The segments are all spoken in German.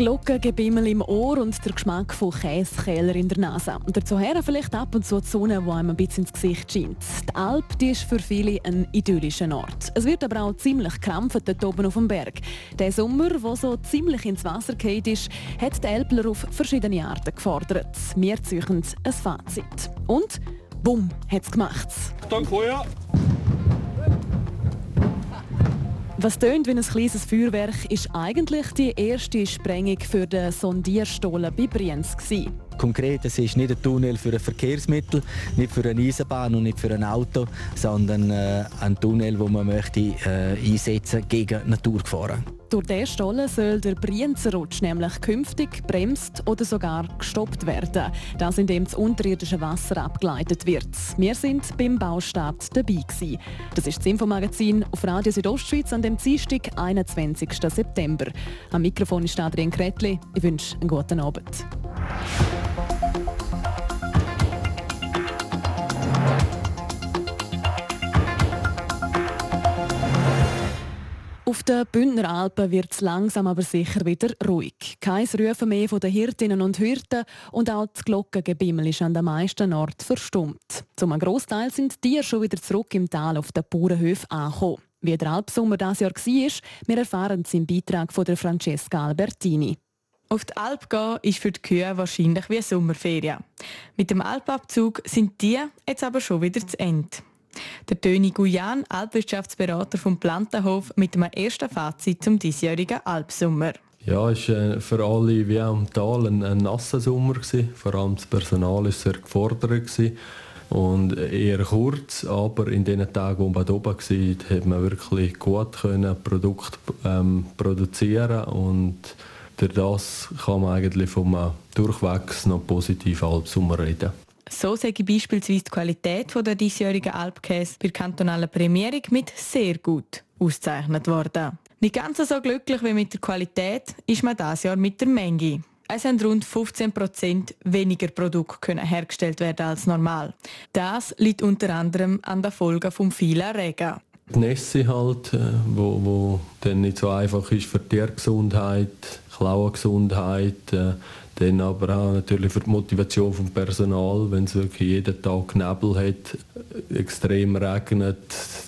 Glockengebimmel im Ohr und der Geschmack von Käsekehler in der Nase. Und dazu vielleicht ab und zu die Sonne, die einem ein bisschen ins Gesicht scheint. Die Alp die ist für viele ein idyllischer Ort. Es wird aber auch ziemlich krampfend dort oben auf dem Berg. Der Sommer, der so ziemlich ins Wasser geht ist, hat die Elbler auf verschiedene Arten gefordert. Wir ziehen ein Fazit. Und bumm, hat es gemacht. Danke, ja. Was tönt wie ein kleines Feuerwerk, ist eigentlich die erste Sprengung für den Sondierstollen bei Brienz. Konkret, es ist nicht ein Tunnel für ein Verkehrsmittel, nicht für eine Eisenbahn und nicht für ein Auto, sondern äh, ein Tunnel, wo man möchte äh, einsetzen gegen Naturgefahren. Durch diesen Stollen soll der Brienzerrutsch nämlich künftig bremst oder sogar gestoppt werden. Das, indem das unterirdische Wasser abgeleitet wird. Wir sind beim Baustart dabei. Gewesen. Das ist das Infomagazin auf Radio Südostschweiz an dem Dienstag, 21. September. Am Mikrofon ist Adrian Kretli. Ich wünsche einen guten Abend. Auf den Bündner Alpen wird es langsam aber sicher wieder ruhig. Kein Rufen mehr von den Hirtinnen und Hirten und auch das Glockengebimmel ist an den meisten Orten verstummt. Zum Großteil sind die schon wieder zurück im Tal auf den Bauernhöfen angekommen. Wie der Alpsommer dieses Jahr war, wir erfahren es im Beitrag von Francesca Albertini. Auf die Alp gehen ist für die Kühe wahrscheinlich wie Sommerferien. Mit dem Alpabzug sind die jetzt aber schon wieder zu Ende. Der Töni Guyan, Alpwirtschaftsberater vom Plantenhof, mit einem ersten Fazit zum diesjährigen Alpsommer. Ja, es war äh, für alle wie auch im Tal ein, ein nasser Sommer. Gewesen. Vor allem das Personal war sehr gefordert. Gewesen. Und eher kurz, aber in den Tagen, wo man oben war, hat man wirklich gut Produkte ähm, produzieren und durch das kann man eigentlich vom durchwegs noch positiven Alpsommer reden. So sei beispielsweise die Qualität der diesjährigen Alpkäse bei der kantonalen Prämierung mit «sehr gut» ausgezeichnet worden. Nicht ganz so glücklich wie mit der Qualität ist man dieses Jahr mit der Menge. Es haben rund 15% weniger Produkte hergestellt werden als normal. Das liegt unter anderem an der Folge vom vielen Regen. Nässe halt, äh, wo, wo dann nicht so einfach ist für Tiergesundheit, Klauengesundheit, äh, dann aber auch natürlich für die Motivation des Personal, wenn es wirklich jeden Tag Nebel hat, extrem regnet,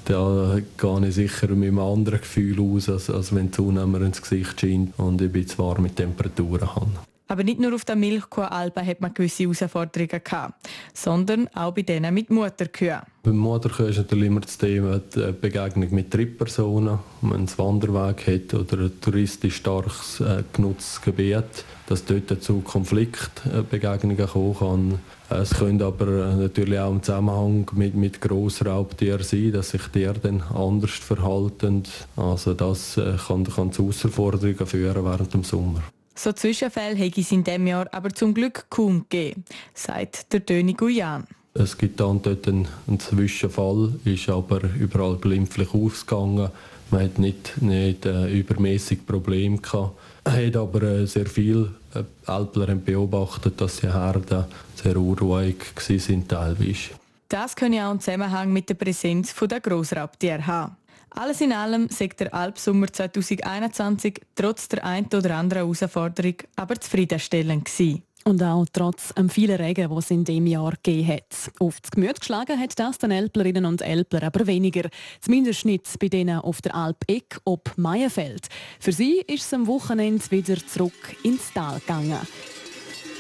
da gehe ich sicher mit einem anderen Gefühl aus, als, als wenn die Sonne ins Gesicht scheint und ich bin zwar mit Temperaturen habe. Aber nicht nur auf der Milchkuh-Alpen hat man gewisse Herausforderungen gehabt, sondern auch bei denen mit Mutterkühen. Beim Mutterkühen ist natürlich immer das Thema die Begegnung mit Trittpersonen. Wenn man einen Wanderweg hat oder ein touristisch starkes äh, genutztes Gebiet, dass dort zu Konfliktbegegnungen kommen kann. Es könnte aber natürlich auch im Zusammenhang mit, mit Grossraubtieren sein, dass sich die dann anders verhalten. Also das äh, kann, kann zu Herausforderungen führen während dem Sommer. So Zwischenfälle hätte es in diesem Jahr aber zum Glück kaum gegeben, sagt der Töni Guyan. Es gibt dann dort einen, einen Zwischenfall, ist aber überall glimpflich ausgegangen. Man hat nicht, nicht äh, übermäßig Probleme gehabt. Hat aber äh, sehr viele äh, Alpler beobachtet, dass die Herden sehr unruhig waren teilweise. Das könnte auch einen Zusammenhang mit der Präsenz der Grossraubtiere haben. Alles in allem sagt der Alpsommer 2021 trotz der ein oder anderen Herausforderung aber zufriedenstellend gewesen. Und auch trotz dem vielen Regen, den es in diesem Jahr gegeben hat. Auf das Gemüt geschlagen hat das den Elplerinnen und Elpler aber weniger. Zumindest nicht bei denen auf der Alp Eck ob Meienfeld. Für sie ist es am Wochenende wieder zurück ins Tal gegangen.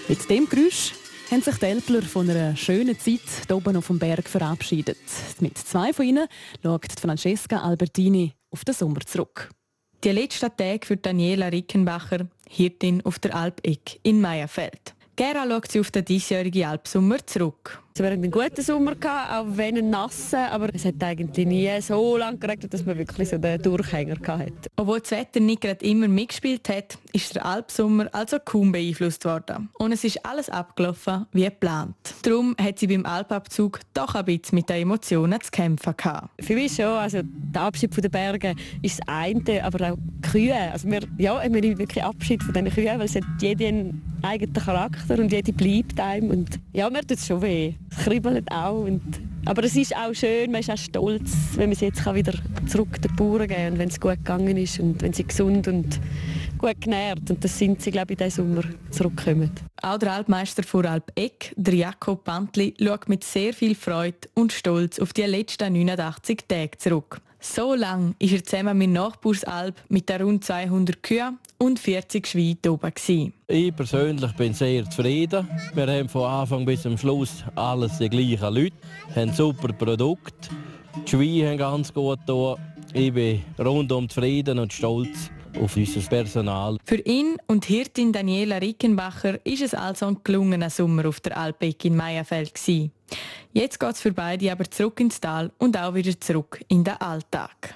Mit dem Geräusch haben sich die Elpler von einer schönen Zeit hier oben auf dem Berg verabschiedet. Mit zwei von ihnen schaut Francesca Albertini auf den Sommer zurück. Die letzten Tage für Daniela Rickenbacher, Hirtin auf der Alp Eck in Meierfeld. Gera schaut sie auf den diesjährigen Alpsommer zurück. Wir hatten einen guten Sommer, gehabt, auch wenn ein nasser, aber es hat eigentlich nie so lange geregnet, dass man wirklich so den Durchhänger hatte. Obwohl das Wetter nicht gerade immer mitgespielt hat, ist der Alpsommer also kaum beeinflusst worden. Und es ist alles abgelaufen wie geplant. Darum hat sie beim Alpabzug doch ein bisschen mit den Emotionen zu kämpfen gehabt. Für mich schon, also der Abschied von den Bergen ist das eine, aber auch die Kühe. Also wir, ja, wir nehmen wirklich Abschied von diesen Kühen, weil es hat jede einen eigenen Charakter und jede bleibt einem. Und ja, mir tut es schon weh. Es kribbelt auch. Und, aber es ist auch schön, man ist auch stolz, wenn man sie jetzt wieder zurück den Bauern geben kann und wenn es gut gegangen ist und wenn sie gesund und gut genährt und das sind sie, glaube ich, diesen Sommer zurückkommen. Auch der Altmeister von Alp Eck, der Pantli, schaut mit sehr viel Freude und Stolz auf die letzten 89 Tage zurück. So lang ist er zusammen mit Nachbarsalb mit der rund 200 Kühen und 40 Schweinen oben. Gewesen. Ich persönlich bin sehr zufrieden. Wir haben von Anfang bis zum Schluss alles die gleichen Leute, haben super Produkte. Die Schweine haben ganz gut getan. Ich bin rundum zufrieden und stolz auf unser Personal. Für ihn und Hirtin Daniela Rickenbacher ist es also ein gelungener Sommer auf der Alpek in Meierfeld. Jetzt geht es für beide aber zurück ins Tal und auch wieder zurück in den Alltag.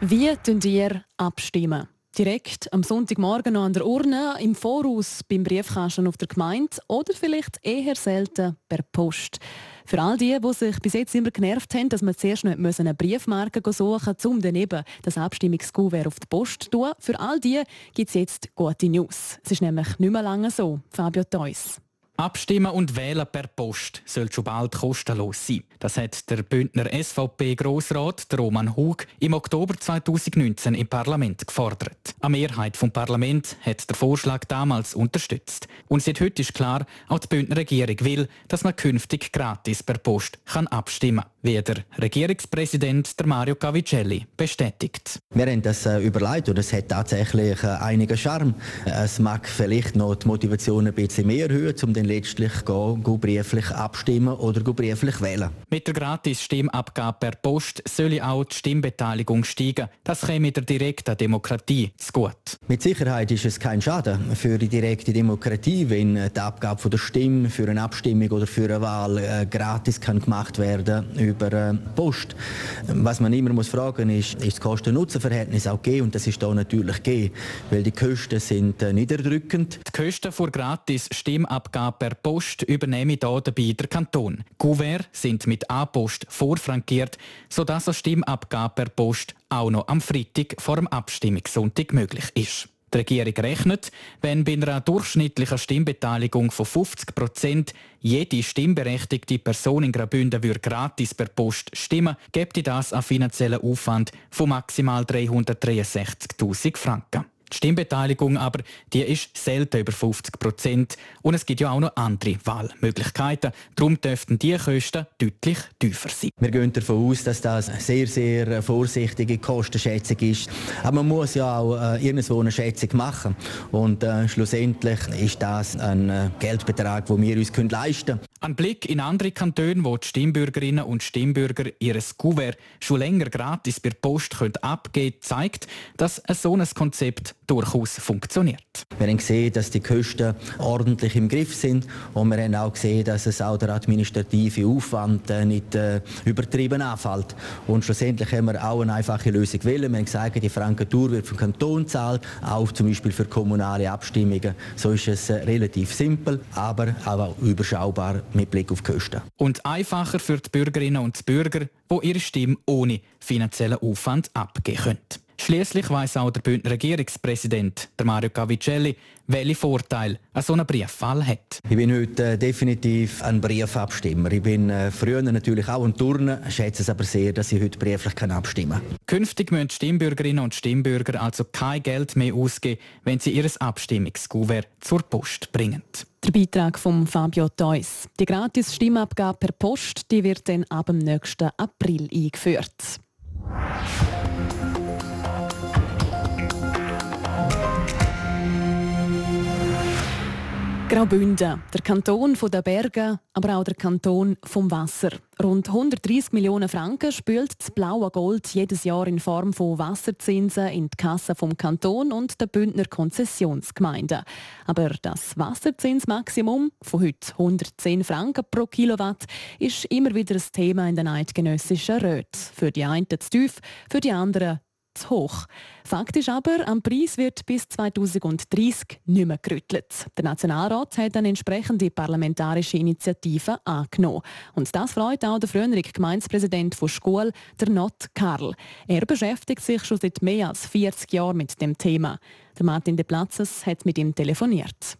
Wie tun ihr abstimmen? Direkt am Sonntagmorgen noch an der Urne, im Voraus beim Briefkasten auf der Gemeinde oder vielleicht eher selten per Post. Für all die, die sich bis jetzt immer genervt haben, dass man zuerst noch eine Briefmarke suchen musste, um dann eben das Abstimmungskuvert auf die Post zu tun, für all die gibt es jetzt gute News. Es ist nämlich nicht mehr lange so. Fabio Theus. Abstimmen und wählen per Post soll schon bald kostenlos sein. Das hat der Bündner SVP-Grossrat Roman Hug im Oktober 2019 im Parlament gefordert. Eine Mehrheit vom Parlament hat den Vorschlag damals unterstützt. Und seit heute ist klar, auch die Bündner Regierung will, dass man künftig gratis per Post kann abstimmen kann, wie der Regierungspräsident der Mario Cavicelli bestätigt. Wir haben das äh, überlegt und es hat tatsächlich äh, einigen Charme. Es mag vielleicht noch die Motivation ein bisschen mehr erhöhen, um den letztlich go brieflich abstimmen oder brieflich wählen. Mit der Gratis-Stimmabgabe per Post soll auch die Stimmbeteiligung steigen. Das käme mit der direkten Demokratie zu gut. Mit Sicherheit ist es kein Schaden für die direkte Demokratie, wenn die Abgabe von der Stimme für eine Abstimmung oder für eine Wahl äh, gratis kann gemacht werden über äh, Post. Was man immer muss fragen ist, ist das Kosten-Nutzen-Verhältnis auch gegeben? Und das ist da natürlich gegeben, weil die Kosten sind äh, niederdrückend. Die Kosten für Gratis-Stimmabgabe per Post übernehme hier dabei der Kanton. Gouvert sind mit A-Post vorfrankiert, sodass eine Stimmabgabe per Post auch noch am Freitag vor dem Abstimmungssonntag möglich ist. Die Regierung rechnet, wenn bei einer durchschnittlichen Stimmbeteiligung von 50 Prozent jede stimmberechtigte Person in Graubünden würde gratis per Post stimmen, gibt das einen finanziellen Aufwand von maximal 363.000 Franken. Die Stimmbeteiligung aber, die ist selten über 50 Prozent und es gibt ja auch noch andere Wahlmöglichkeiten. Darum dürften die Kosten deutlich tiefer sein. Wir gehen davon aus, dass das eine sehr, sehr vorsichtige Kostenschätzung ist. Aber man muss ja auch äh, irgendwo eine Schätzung machen und äh, schlussendlich ist das ein äh, Geldbetrag, den wir uns leisten können. Ein Blick in andere Kantone, wo die Stimmbürgerinnen und Stimmbürger ihr Kuvert schon länger gratis per Post abgeben können, zeigt, dass ein so ein Konzept durchaus funktioniert. Wir haben gesehen, dass die Kosten ordentlich im Griff sind und wir haben auch gesehen, dass es auch der administrative Aufwand äh, nicht äh, übertrieben anfällt. Und schlussendlich haben wir auch eine einfache Lösung gewählt. Wir haben gesagt, die Frankentour wird vom Kanton gezahlt, auch zum Beispiel für kommunale Abstimmungen. So ist es äh, relativ simpel, aber auch überschaubar mit Blick auf die Kosten. Und einfacher für die Bürgerinnen und Bürger, die ihre Stimme ohne finanziellen Aufwand abgeben können. Schließlich weiß auch der Bündner Regierungspräsident, der Mario Cavicelli, welche Vorteile ein so ein Brieffall hat. Ich bin heute äh, definitiv ein Briefabstimmer. Ich bin äh, früher natürlich auch ein Turner, schätze es aber sehr, dass ich heute brieflich abstimmen kann. Künftig müssen Stimmbürgerinnen und Stimmbürger also kein Geld mehr ausgeben, wenn sie ihr Abstimmungskuvert zur Post bringen. Der Beitrag von Fabio Theus. Die gratis Stimmabgabe per Post die wird dann ab dem nächsten April eingeführt. Graubünden, der Kanton der Berge, aber auch der Kanton vom Wasser. Rund 130 Millionen Franken spült das blaue Gold jedes Jahr in Form von Wasserzinsen in die Kasse vom Kanton und der Bündner Konzessionsgemeinde. Aber das Wasserzinsmaximum von heute 110 Franken pro Kilowatt ist immer wieder ein Thema in den eidgenössischen Räten. Für die einen zu tief, für die anderen zu hoch. Fakt ist aber, am Preis wird bis 2030 nicht mehr gerüttelt. Der Nationalrat hat eine entsprechende parlamentarische Initiative angenommen. Und das freut auch der frühere Gemeindepräsident von Schule, der Not Karl. Er beschäftigt sich schon seit mehr als 40 Jahren mit dem Thema. Der Martin de Platzes hat mit ihm telefoniert.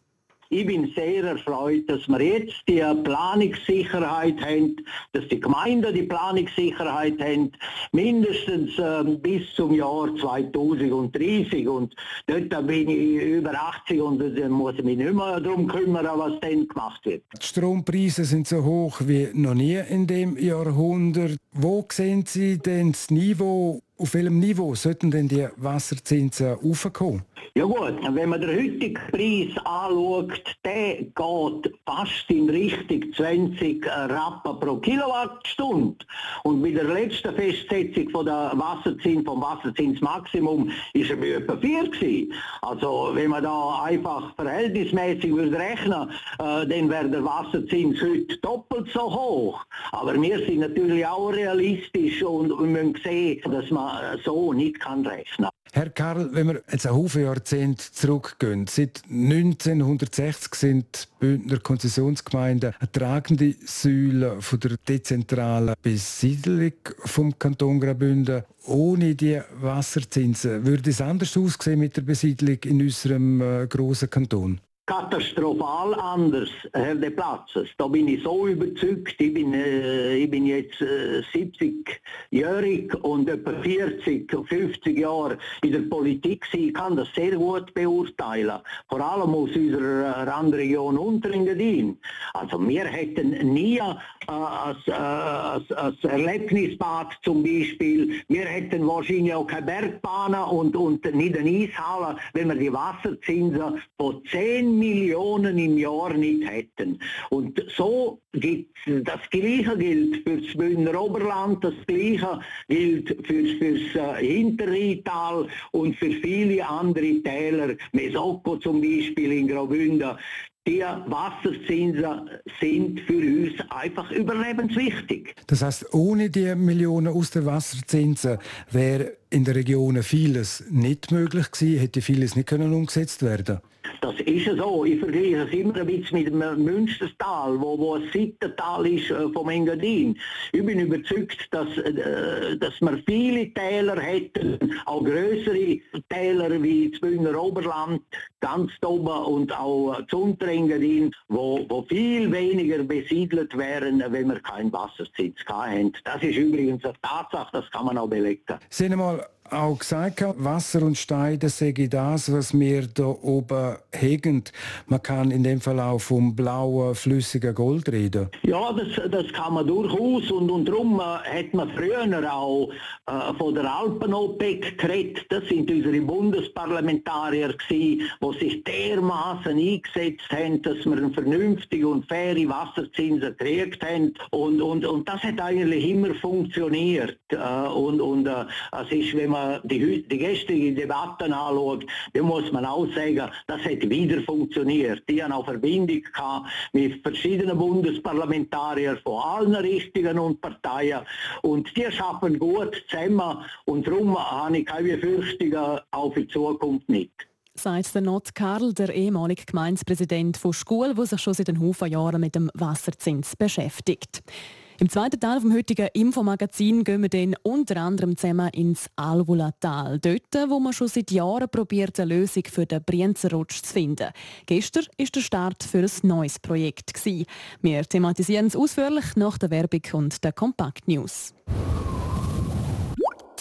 Ich bin sehr erfreut, dass wir jetzt die Planungssicherheit haben, dass die Gemeinden die Planungssicherheit haben, mindestens äh, bis zum Jahr 2030. Und dort bin ich über 80 und dann muss ich mich nicht mehr darum kümmern, was dann gemacht wird. Die Strompreise sind so hoch wie noch nie in dem Jahrhundert. Wo sehen Sie denn das Niveau auf welchem Niveau sollten denn die Wasserzinsen aufkommen? Ja gut, wenn man den heutigen Preis anschaut, der geht fast in Richtung 20 Rappen pro Kilowattstunde. Und mit der letzten Festsetzung von der Wasserzins, vom Wasserzinsmaximum ist er bei etwa 4 gewesen. Also wenn man da einfach verhältnismäßig würde rechnen, äh, dann wäre der Wasserzins heute doppelt so hoch. Aber wir sind natürlich auch realistisch und wir müssen sehen, dass man so nicht kann rechnen. Herr Karl, wenn wir jetzt ein Haufen Jahrzehnte zurückgehen, seit 1960 sind Bündner Konzessionsgemeinden eine tragende Säule von der dezentralen Besiedlung vom Kanton Graubünden. Ohne die Wasserzinsen würde es anders aussehen mit der Besiedlung in unserem äh, großen Kanton? Katastrophal anders, Herr de Platzes. Da bin ich so überzeugt. Ich bin, äh, ich bin jetzt äh, 70-jährig und etwa 40, 50 Jahre in der Politik. Ich kann das sehr gut beurteilen. Vor allem aus unserer Randregion Unterengadin. Also wir hätten nie äh, als, äh, als, als Erlebnisbad zum Beispiel, wir hätten wahrscheinlich auch keine Bergbahnen und, und nicht eine Eishalle, wenn wir die Wasserzinsen von 10 Millionen im Jahr nicht hätten. Und so gibt das Gleiche gilt für das Bündner Oberland, das Gleiche gilt für, das äh, Hinterrheintal und für viele andere Täler, Mesoko zum Beispiel in Graubünden. Die Wasserzinsen sind für uns einfach überlebenswichtig. Das heißt, ohne die Millionen aus der Wasserzinsen wäre in den Regionen vieles nicht möglich gewesen, hätte vieles nicht können umgesetzt werden das ist so. Ich vergleiche es immer ein bisschen mit dem Münstertal, wo, wo ein Sittental ist äh, vom Engadin. Ich bin überzeugt, dass, äh, dass wir viele Täler hätten, auch größere Täler wie das Bündner Oberland, ganz oben und auch das Unterengadin, wo, wo viel weniger besiedelt wären, wenn wir keinen Wassersitz hätten. Das ist übrigens eine Tatsache, das kann man auch belegen. Sehen mal, auch gesagt, Wasser und Steine, sage das, was wir da oben hegen. Man kann in dem Fall auch vom blauen, flüssigen Gold reden. Ja, das, das kann man durchaus. Und, und darum äh, hat man früher auch äh, von der Alpen-OPEC geredet. Das sind unsere Bundesparlamentarier die sich dermaßen eingesetzt haben, dass wir eine vernünftige und faire Wasserzinsen gekriegt haben. Und, und, und das hat eigentlich immer funktioniert. Äh, und, und äh, es ist, wenn man man die, die gestrige Debatten anschaut, dann muss man auch sagen, das hat wieder funktioniert. Die haben auch Verbindung gehabt mit verschiedenen Bundesparlamentariern von allen Richtungen und Parteien und die schaffen gut zusammen und darum habe ich keine Befürchtungen auch für die Zukunft nicht sagt der Not Karl, der ehemalige Gemeindepräsident von Schule, der sich schon seit ein Haufen Jahren mit dem Wasserzins beschäftigt. Im zweiten Teil vom heutigen Infomagazin gehen wir dann unter anderem zusammen ins Alvula-Tal. Dort, wo man schon seit Jahren probiert, eine Lösung für den Brienzerrutsch zu finden. Gestern war der Start für ein neues Projekt. Wir thematisieren es ausführlich nach der Werbung und der Kompakt-News.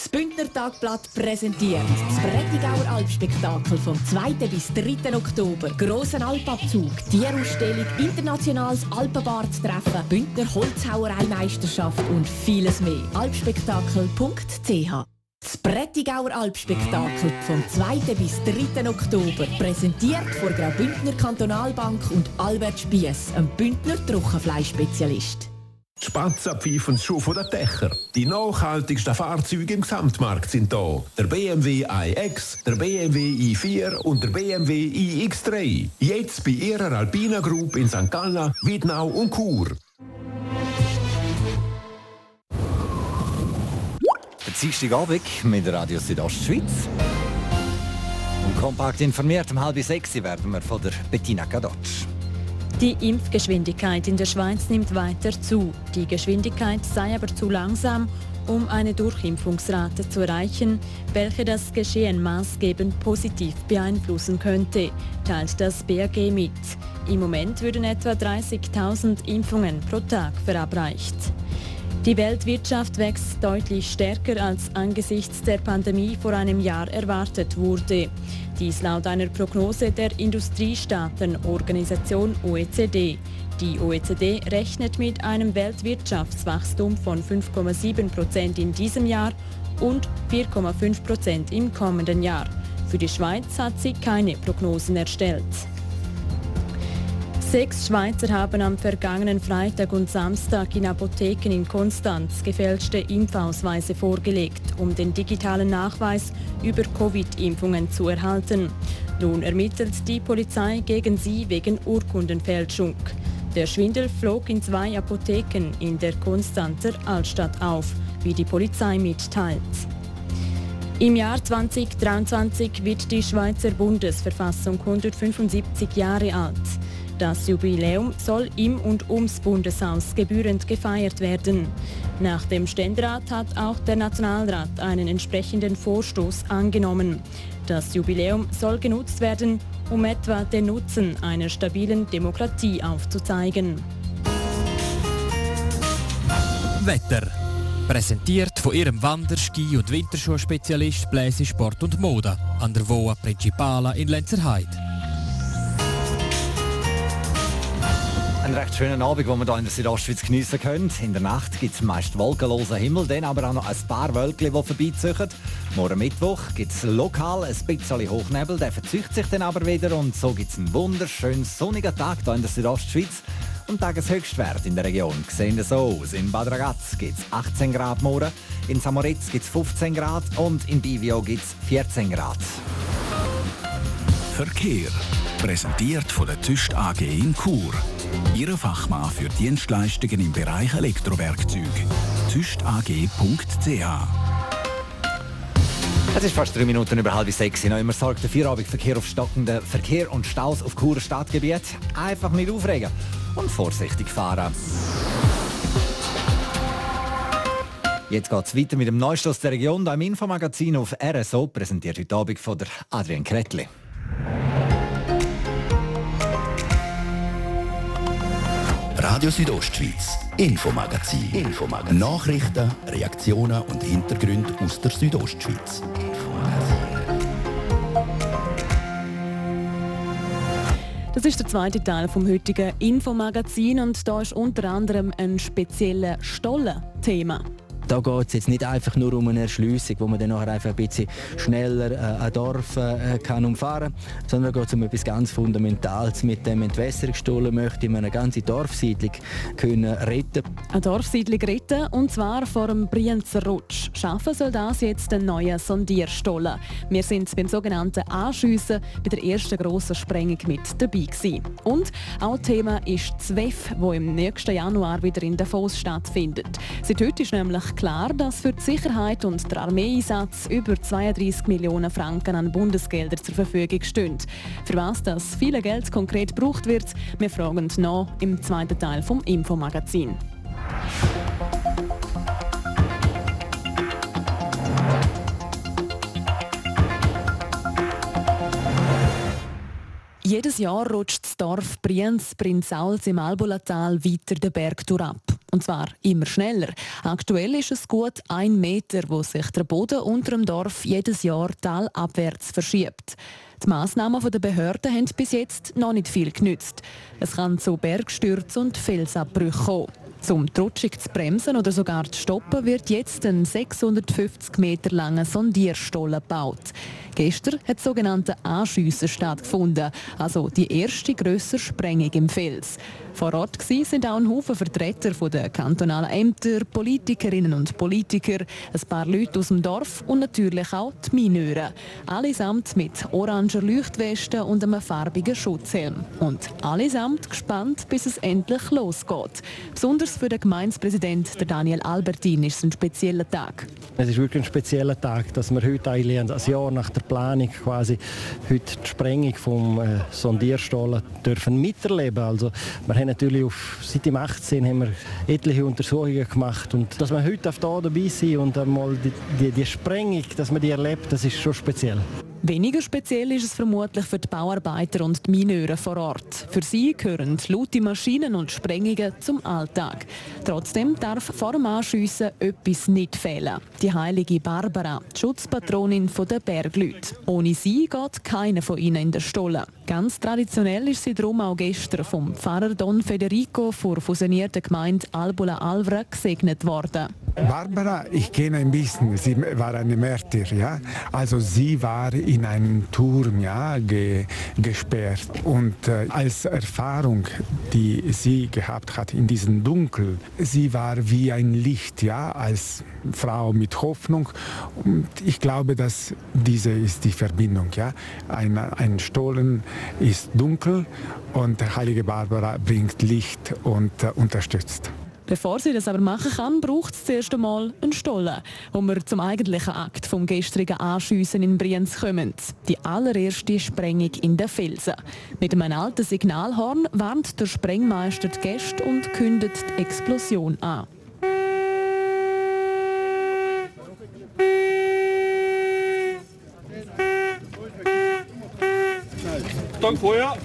Das Bündner Tagblatt präsentiert das Prättigauer Alpspektakel vom 2. bis 3. Oktober. Grossen Alpabzug, Tierausstellung, internationales Alpenbart-Treffen, Bündner Holzhauerei-Meisterschaft und vieles mehr. alpspektakel.ch Das Prättigauer Alpspektakel vom 2. bis 3. Oktober. Präsentiert von Graubündner Kantonalbank und Albert Spiess, einem Bündner Trockenfleischspezialist. Spatza pfeifen schon von den Dächer. Die nachhaltigsten Fahrzeuge im Gesamtmarkt sind da. Der BMW iX, der BMW i4 und der BMW iX3. Jetzt bei Ihrer Alpina Group in St. Gallen, Wiednau und Chur. Dienstagabend mit Radio Südostschweiz. Und kompakt informiert um halb sechs werden wir von der Bettina Kadotsch. Die Impfgeschwindigkeit in der Schweiz nimmt weiter zu. Die Geschwindigkeit sei aber zu langsam, um eine Durchimpfungsrate zu erreichen, welche das Geschehen maßgebend positiv beeinflussen könnte, teilt das BAG mit. Im Moment würden etwa 30.000 Impfungen pro Tag verabreicht. Die Weltwirtschaft wächst deutlich stärker als angesichts der Pandemie vor einem Jahr erwartet wurde. Dies laut einer Prognose der Industriestaatenorganisation OECD. Die OECD rechnet mit einem Weltwirtschaftswachstum von 5,7 Prozent in diesem Jahr und 4,5 Prozent im kommenden Jahr. Für die Schweiz hat sie keine Prognosen erstellt. Sechs Schweizer haben am vergangenen Freitag und Samstag in Apotheken in Konstanz gefälschte Impfausweise vorgelegt, um den digitalen Nachweis über Covid-Impfungen zu erhalten. Nun ermittelt die Polizei gegen sie wegen Urkundenfälschung. Der Schwindel flog in zwei Apotheken in der Konstanzer Altstadt auf, wie die Polizei mitteilt. Im Jahr 2023 wird die Schweizer Bundesverfassung 175 Jahre alt. Das Jubiläum soll im und ums Bundeshaus gebührend gefeiert werden. Nach dem Ständerat hat auch der Nationalrat einen entsprechenden Vorstoß angenommen. Das Jubiläum soll genutzt werden, um etwa den Nutzen einer stabilen Demokratie aufzuzeigen. Wetter. Präsentiert von ihrem Wander-, Ski- und Winterschuhspezialist Bläse Sport und Mode an der Voa Principala in Lenzerheide. Einen recht schönen Abend, den wir hier in der Südostschweiz geniessen können. In der Nacht gibt es meist wolkenlosen Himmel, dann aber auch noch ein paar Wölkchen, die vorbeiziehen. Morgen Mittwoch gibt es lokal ein bisschen Hochnebel, der verzieht sich dann aber wieder und so gibt es einen wunderschönen sonnigen Tag hier in der Südostschweiz. Und Tageshöchstwert in der Region sehen so aus. In Bad Ragaz gibt es 18 Grad morgen, in Samoritz gibt es 15 Grad und in Bivio gibt es 14 Grad. Verkehr. Präsentiert von der Tüst AG in Chur. Ihre Fachmann für Dienstleistungen im Bereich Elektrowerkzeug. tüstag.ch Es ist fast drei Minuten über halb sechs. Noch immer sorgt der Feierabendverkehr auf stockenden Verkehr und Staus auf Churer Stadtgebiet. Einfach nicht aufregen und vorsichtig fahren. Jetzt geht es weiter mit dem Neustoß der Region. Da im Infomagazin auf RSO präsentiert heute Abend von Adrian Kretli. Radio Südostschweiz, Infomagazin. Infomagazin. Nachrichten, Reaktionen und Hintergründe aus der Südostschweiz. Das ist der zweite Teil vom heutigen Infomagazin und da ist unter anderem ein spezieller Stollen-Thema. Da geht es jetzt nicht einfach nur um eine Erschliessung, wo man dann nachher einfach ein bisschen schneller äh, ein Dorf äh, kann umfahren kann, sondern geht es um etwas ganz Fundamentales. Mit dem Entwässerungsstollen möchte man eine ganze Dorfsiedlung können retten. Eine Dorfsiedlung retten, und zwar vor dem Brienzer Rutsch. Schaffen soll das jetzt ein neuer Sondierstollen. Wir sind beim sogenannten Anschiessen bei der ersten grossen Sprengung mit dabei gewesen. Und auch Thema ist das WEF, das im nächsten Januar wieder in Davos stattfindet. Seit heute ist nämlich klar, dass für die Sicherheit und den Armeeeinsatz über 32 Millionen Franken an Bundesgeldern zur Verfügung stehen. Für was das viele Geld konkret gebraucht wird, wir fragen nach im zweiten Teil vom Infomagazin. Jedes Jahr rutscht das Dorf Brienz Prinzals im Albulatal weiter den Berg ab. Und zwar immer schneller. Aktuell ist es gut ein Meter, wo sich der Boden unter dem Dorf jedes Jahr talabwärts verschiebt. Die Massnahmen der Behörden haben bis jetzt noch nicht viel genützt. Es kann zu Bergstürzen und Felsabbrüchen kommen. Zum Trutschig zu bremsen oder sogar zu stoppen, wird jetzt ein 650 Meter langer Sondierstollen gebaut. Gestern hat das sogenannte Anschiessen stattgefunden, also die erste grössere Sprengung im Fels. Vor Ort sind auch ein Haufen Vertreter der kantonalen Ämter, Politikerinnen und Politiker, ein paar Leute aus dem Dorf und natürlich auch die Mineure. Allesamt mit oranger Leuchtwesten und einem farbigen Schutzhelm. Und allesamt gespannt, bis es endlich losgeht. Besonders für den Gemeindepräsident Daniel Albertin ist es ein spezieller Tag. Es ist wirklich ein spezieller Tag, dass wir heute eigentlich ein Jahr nach der Planung quasi heute die Sprengung vom äh, Sondierstollen dürfen miterleben. Also wir haben natürlich auf, seit dem 18 haben wir etliche Untersuchungen gemacht und dass wir heute auf da dabei sind und einmal die, die, die Sprengung, dass man die erlebt, das ist schon speziell. Weniger speziell ist es vermutlich für die Bauarbeiter und die Mineure vor Ort. Für sie gehören laute Maschinen und Sprengungen zum Alltag. Trotzdem darf vor dem Anschiessen etwas nicht fehlen. Die heilige Barbara, die Schutzpatronin der Bergleute. Ohne sie geht keiner von ihnen in der Stolle. Ganz traditionell ist sie darum auch gestern vom Pfarrer Don Federico vor fusionierter Gemeinde Albula Alvra gesegnet worden. Barbara, ich kenne ein bisschen, sie war eine Märtyr, ja. Also sie war in einem Turm, ja, ge, gesperrt. Und äh, als Erfahrung, die sie gehabt hat in diesem Dunkel, sie war wie ein Licht, ja, als Frau mit Hoffnung. Und ich glaube, dass diese ist die Verbindung, ja. Ein, ein Stollen ist dunkel und Heilige Barbara bringt Licht und äh, unterstützt. Bevor sie das aber machen kann, braucht es zuerst einmal einen Stollen, wo wir zum eigentlichen Akt vom gestrigen Anschiessen in Brienz kommen. Die allererste Sprengung in den Felsen. Mit einem alten Signalhorn warnt der Sprengmeister die Gäste und kündet die Explosion an. Dank Feuer!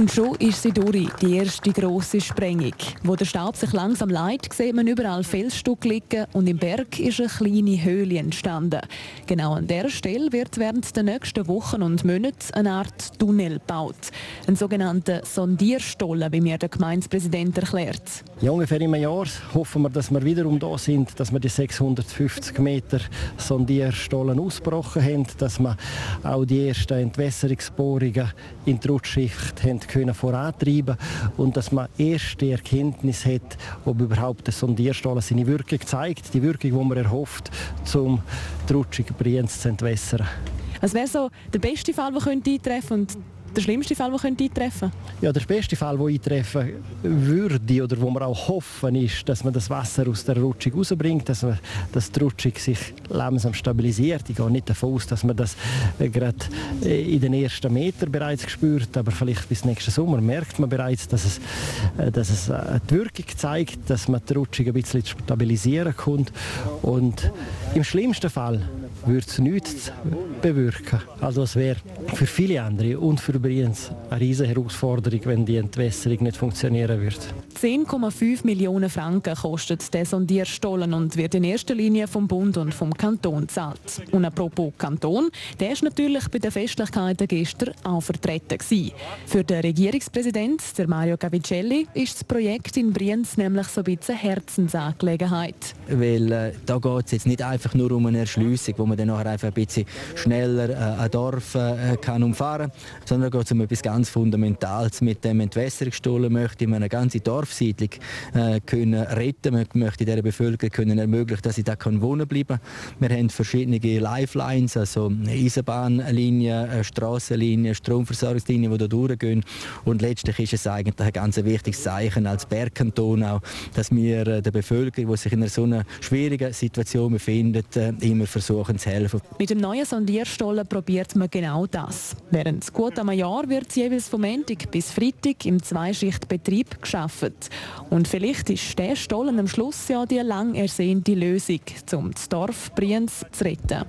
Und schon ist sie durch, die erste grosse Sprengung. Wo der Staub sich langsam leitet, sieht man überall Felsstücke liegen und im Berg ist eine kleine Höhle entstanden. Genau an dieser Stelle wird während der nächsten Wochen und Monate eine Art Tunnel gebaut. Ein sogenannter Sondierstollen, wie mir der Gemeindepräsident erklärt. Ja, ungefähr im Jahr hoffen wir, dass wir wiederum da sind, dass wir die 650 Meter Sondierstollen ausgebrochen haben, dass wir auch die ersten Entwässerungsbohrungen in die Rutschicht haben können vorantreiben und dass man erste Erkenntnis hat, ob überhaupt der Sondierstollen seine Wirkung zeigt, die Wirkung, die man erhofft, um die rutschige Brienz zu entwässern. Was wäre so der beste Fall, der eintreffen könnte? Der schlimmste Fall, der könnte eintreffen Ja, der beste Fall, der eintreffen würde oder wo wir auch hoffen, ist, dass man das Wasser aus der Rutschung rausbringt, dass, man, dass die Rutschung sich langsam stabilisiert. Ich gehe nicht davon aus, dass man das äh, gerade äh, in den ersten Metern bereits spürt, aber vielleicht bis nächsten Sommer merkt man bereits, dass es, äh, dass es die Wirkung zeigt, dass man die Rutschung ein bisschen stabilisieren kann. Und im schlimmsten Fall würde es nichts bewirken. Also es wäre für viele andere und für Brienz eine riesige Herausforderung, wenn die Entwässerung nicht funktionieren würde. 10,5 Millionen Franken kostet der Sondierstollen und wird in erster Linie vom Bund und vom Kanton gezahlt. Und apropos Kanton, der ist natürlich bei den Festlichkeiten gestern auch vertreten gewesen. Für den Regierungspräsident, der Mario Cavicelli, ist das Projekt in Brienz nämlich so ein bisschen Herzensangelegenheit. Weil äh, da geht es jetzt nicht einfach nur um eine Erschliessung, wo man dann nachher einfach ein bisschen schneller äh, ein Dorf äh, kann umfahren kann, sondern geht es um etwas ganz Fundamentales. Mit dem Entwässerungsstollen möchte man eine ganze Dorfsiedlung äh, können retten. Man möchte dieser Bevölkerung können ermöglichen, dass sie da wohnen bleiben. Wir haben verschiedene Lifelines, also Eisenbahnlinien, Strassenlinien, Stromversorgungslinien, die da durchgehen. Und letztlich ist es eigentlich ein ganz wichtiges Zeichen als Bergkanton auch, dass wir äh, der Bevölkerung, die sich in einer so einer schwierigen Situation befindet, äh, immer versuchen zu helfen. Mit dem neuen Sondierstollen probiert man genau das. Während gut am Jahr wird jeweils vom Montag bis Freitag im Zweischichtbetrieb geschafft. Und vielleicht ist der Stollen am Schluss ja die lang ersehnte Lösung, um das Dorf Brienz zu retten.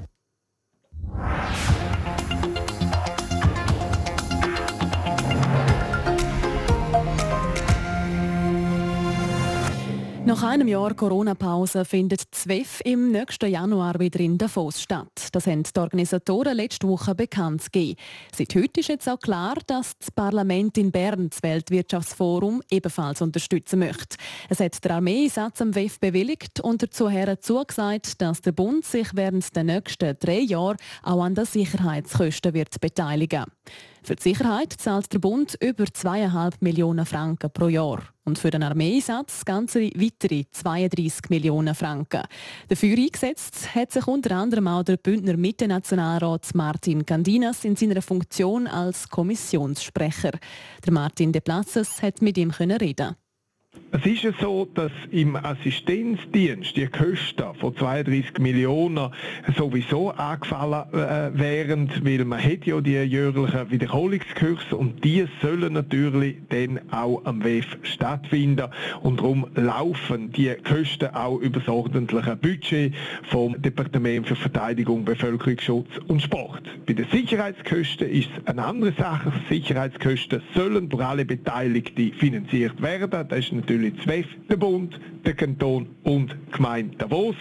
Nach einem Jahr Corona-Pause findet ZWEF im nächsten Januar wieder in Davos statt. Das haben die Organisatoren letzte Woche bekannt gegeben. Seit heute ist jetzt auch klar, dass das Parlament in Bern das Weltwirtschaftsforum ebenfalls unterstützen möchte. Es hat der Armeeeinsatz am WEF bewilligt und dazu zugesagt, dass der Bund sich während der nächsten drei Jahre auch an den Sicherheitskosten wird beteiligen für die Sicherheit zahlt der Bund über 2,5 Millionen Franken pro Jahr und für den Armeeeinsatz ganze weitere 32 Millionen Franken. Dafür eingesetzt hat sich unter anderem auch der Bündner Mitte-Nationalrat Martin Candinas in seiner Funktion als Kommissionssprecher. Der Martin De Platzes hat mit ihm reden. Es ist ja so, dass im Assistenzdienst die Kosten von 32 Millionen sowieso angefallen äh, wären, weil man hat ja die jährlichen Wiederholungskurse und die sollen natürlich dann auch am WEF stattfinden und darum laufen die Kosten auch über das ordentliche Budget vom Departement für Verteidigung, Bevölkerungsschutz und Sport. Bei den Sicherheitskosten ist es eine andere Sache. Sicherheitskosten sollen durch alle Beteiligten finanziert werden. Das ist natürlich ZWEF, der Bund, der Kanton und die Gemeinde Davos.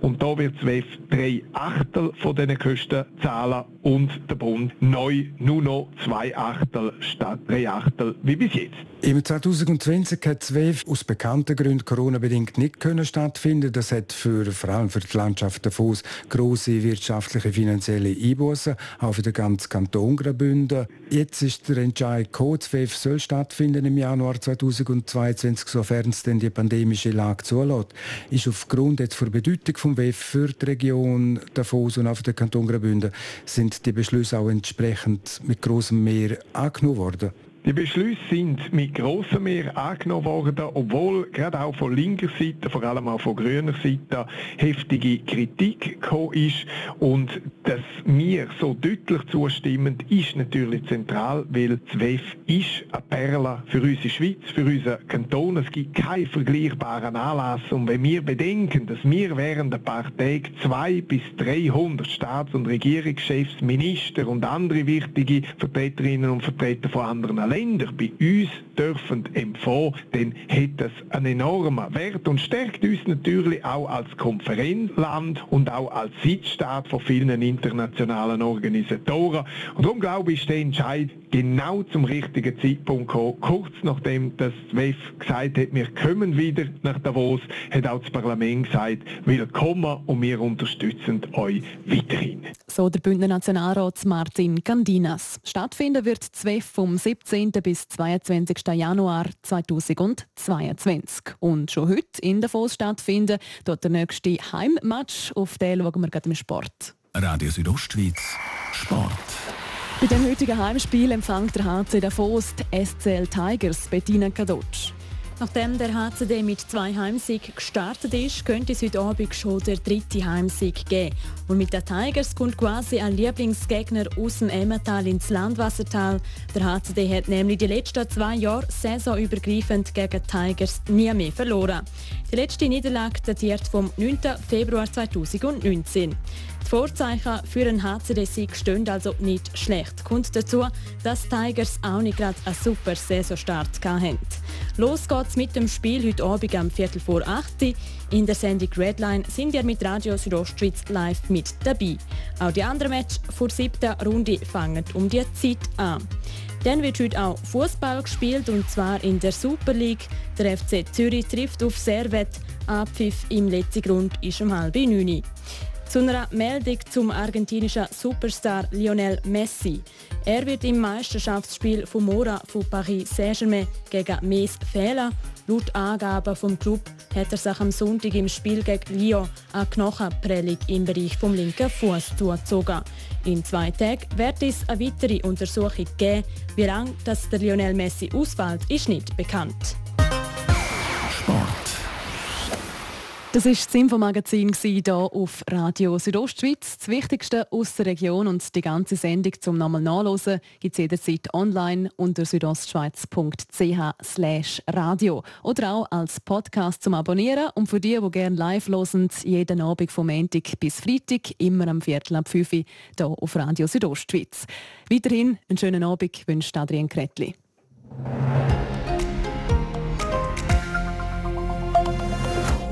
Und da wird ZWEF drei Achtel von diesen Kosten zahlen und der Bund neu nur noch zwei Achtel statt drei Achtel wie bis jetzt. Im 2020 hat ZWEF aus bekannten Gründen Corona-bedingt nicht können stattfinden. Das hat für, vor allem für die Landschaft Davos große wirtschaftliche, finanzielle Einbußen, auch für den ganzen Kanton Graubünden. Jetzt ist der Entscheid gekommen, ZWEF soll stattfinden im Januar 2022, sofern es denn die pandemische Lage zulässt. Ist aufgrund jetzt der Bedeutung vom WEF für die Region Davos und auch für den Kanton Graubünden sind die Beschlüsse auch entsprechend mit großem Mehr angenommen worden. Die Beschlüsse sind mit grossem Mehr angenommen worden, obwohl gerade auch von linker Seite, vor allem auch von grüner Seite, heftige Kritik gekommen ist. Und dass wir so deutlich zustimmen, ist natürlich zentral, weil das WEF ist eine Perle für unsere Schweiz, für unseren Kanton. Es gibt keinen vergleichbaren Anlass. Und wenn wir bedenken, dass wir während ein paar Tagen zwei bis 300 Staats- und Regierungschefs, Minister und andere wichtige Vertreterinnen und Vertreter von anderen Länder bei uns dürfen empfangen, dann hat das einen enormen Wert und stärkt uns natürlich auch als Konferenzland und auch als Sitzstaat von vielen internationalen Organisatoren. Und darum glaube ich, ist der Entscheid genau zum richtigen Zeitpunkt gekommen. Kurz nachdem das WEF gesagt hat, wir kommen wieder nach Davos, hat auch das Parlament gesagt, willkommen und wir unterstützen euch weiterhin. So der Bündner Nationalrat Martin Candinas. Stattfinden wird das WEF vom 17. bis 22. Januar 2022. Und schon heute in Davos stattfinden, dort der nächste Heimmatch. Auf den schauen wir gerade im Sport. Radio Südostschweiz, Sport. Bei dem heutigen Heimspiel empfängt der HC Davos die SCL Tigers Bettina Kadotsch. Nachdem der HCD mit zwei Heimsiegen gestartet ist, könnte es heute Abend schon der dritte Heimsieg geben. Und mit den Tigers kommt quasi ein Lieblingsgegner aus dem Emmental ins Landwassertal. Der HCD hat nämlich die letzten zwei Jahre saisonübergreifend gegen Tigers nie mehr verloren. Die letzte Niederlage datiert vom 9. Februar 2019. Die Vorzeichen für einen HCD-Sieg stehen also nicht schlecht. Kommt dazu, dass Tigers auch nicht gerade einen super Saisonstart hatten. Los geht's mit dem Spiel heute Abend am Viertel vor 8 In der Sendung Redline sind wir mit Radio Südostschweiz live mit dabei. Auch die anderen Matches vor siebten Runde fangen um die Zeit an. Dann wird heute auch Fußball gespielt und zwar in der Super League. Der FC Zürich trifft auf Servet. Abpfiff im letzten Grund ist um halb neun. Zu einer Meldung zum argentinischen Superstar Lionel Messi. Er wird im Meisterschaftsspiel von Mora von Paris Saint-Germain gegen Mes fehlen. Laut Angaben vom Club hat er sich am Sonntag im Spiel gegen Lyon eine Knochenprellung im Bereich vom linken Fuß zugezogen. In zwei Tagen wird es eine weitere Untersuchung geben. Wie lange das der Lionel Messi ausfällt, ist nicht bekannt. Das war das Infomagazin hier auf Radio Südostschweiz. Das Wichtigste aus der Region und die ganze Sendung zum nochmal nachlesen gibt es jederzeit online unter südostschweiz.ch radio oder auch als Podcast zum Abonnieren und für die, die gerne live hören, jeden Abend vom Montag bis Freitag, immer am Viertel ab 5 Uhr hier auf Radio Südostschweiz. Weiterhin einen schönen Abend wünscht Adrian Kretli.